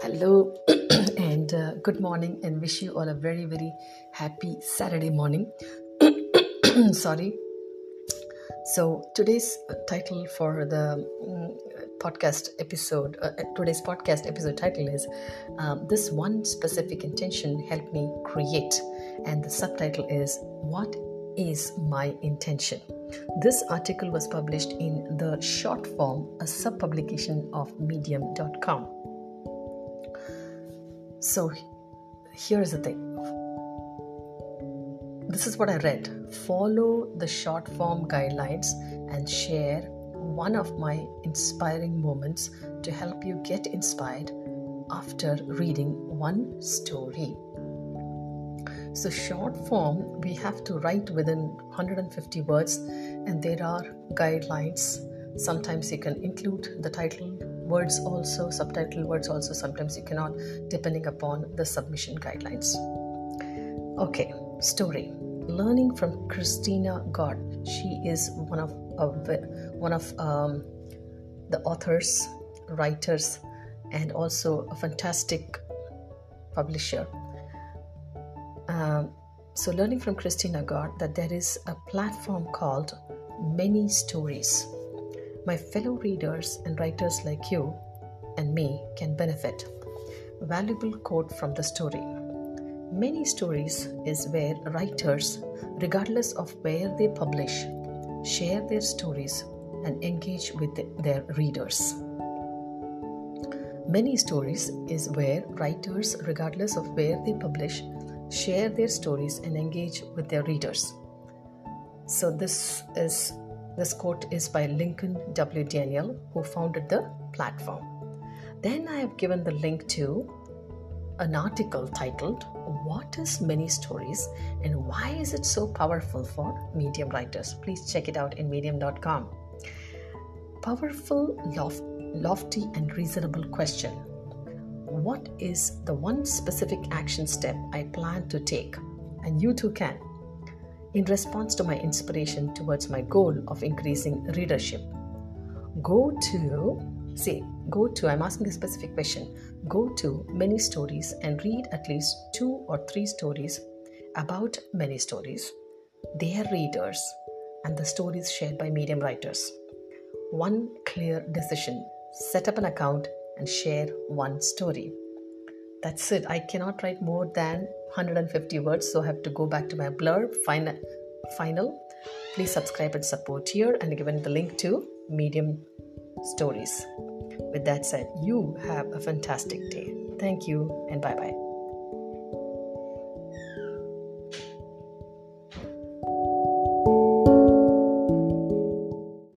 Hello and uh, good morning, and wish you all a very, very happy Saturday morning. Sorry. So, today's title for the mm, podcast episode, uh, today's podcast episode title is um, This One Specific Intention Helped Me Create. And the subtitle is What is My Intention? This article was published in the short form, a sub publication of medium.com. So here's the thing. This is what I read. Follow the short form guidelines and share one of my inspiring moments to help you get inspired after reading one story. So, short form, we have to write within 150 words, and there are guidelines. Sometimes you can include the title words also, subtitle words also. Sometimes you cannot, depending upon the submission guidelines. Okay, story. Learning from Kristina God. She is one of one of um, the authors, writers, and also a fantastic publisher. Um, so, learning from Kristina God that there is a platform called Many Stories my fellow readers and writers like you and me can benefit. Valuable quote from the story. Many stories is where writers, regardless of where they publish, share their stories and engage with their readers. Many stories is where writers, regardless of where they publish, share their stories and engage with their readers. So, this is this quote is by Lincoln W. Daniel, who founded the platform. Then I have given the link to an article titled What is Many Stories and Why is it so powerful for Medium writers? Please check it out in medium.com. Powerful, loft, lofty, and reasonable question What is the one specific action step I plan to take? And you too can in response to my inspiration towards my goal of increasing readership. Go to, say, go to, I'm asking a specific question, go to many stories and read at least two or three stories about many stories, their readers, and the stories shared by medium writers. One clear decision set up an account and share one story. That's it. I cannot write more than 150 words, so I have to go back to my blurb. Final, final. Please subscribe and support here, and given the link to Medium Stories. With that said, you have a fantastic day. Thank you, and bye bye.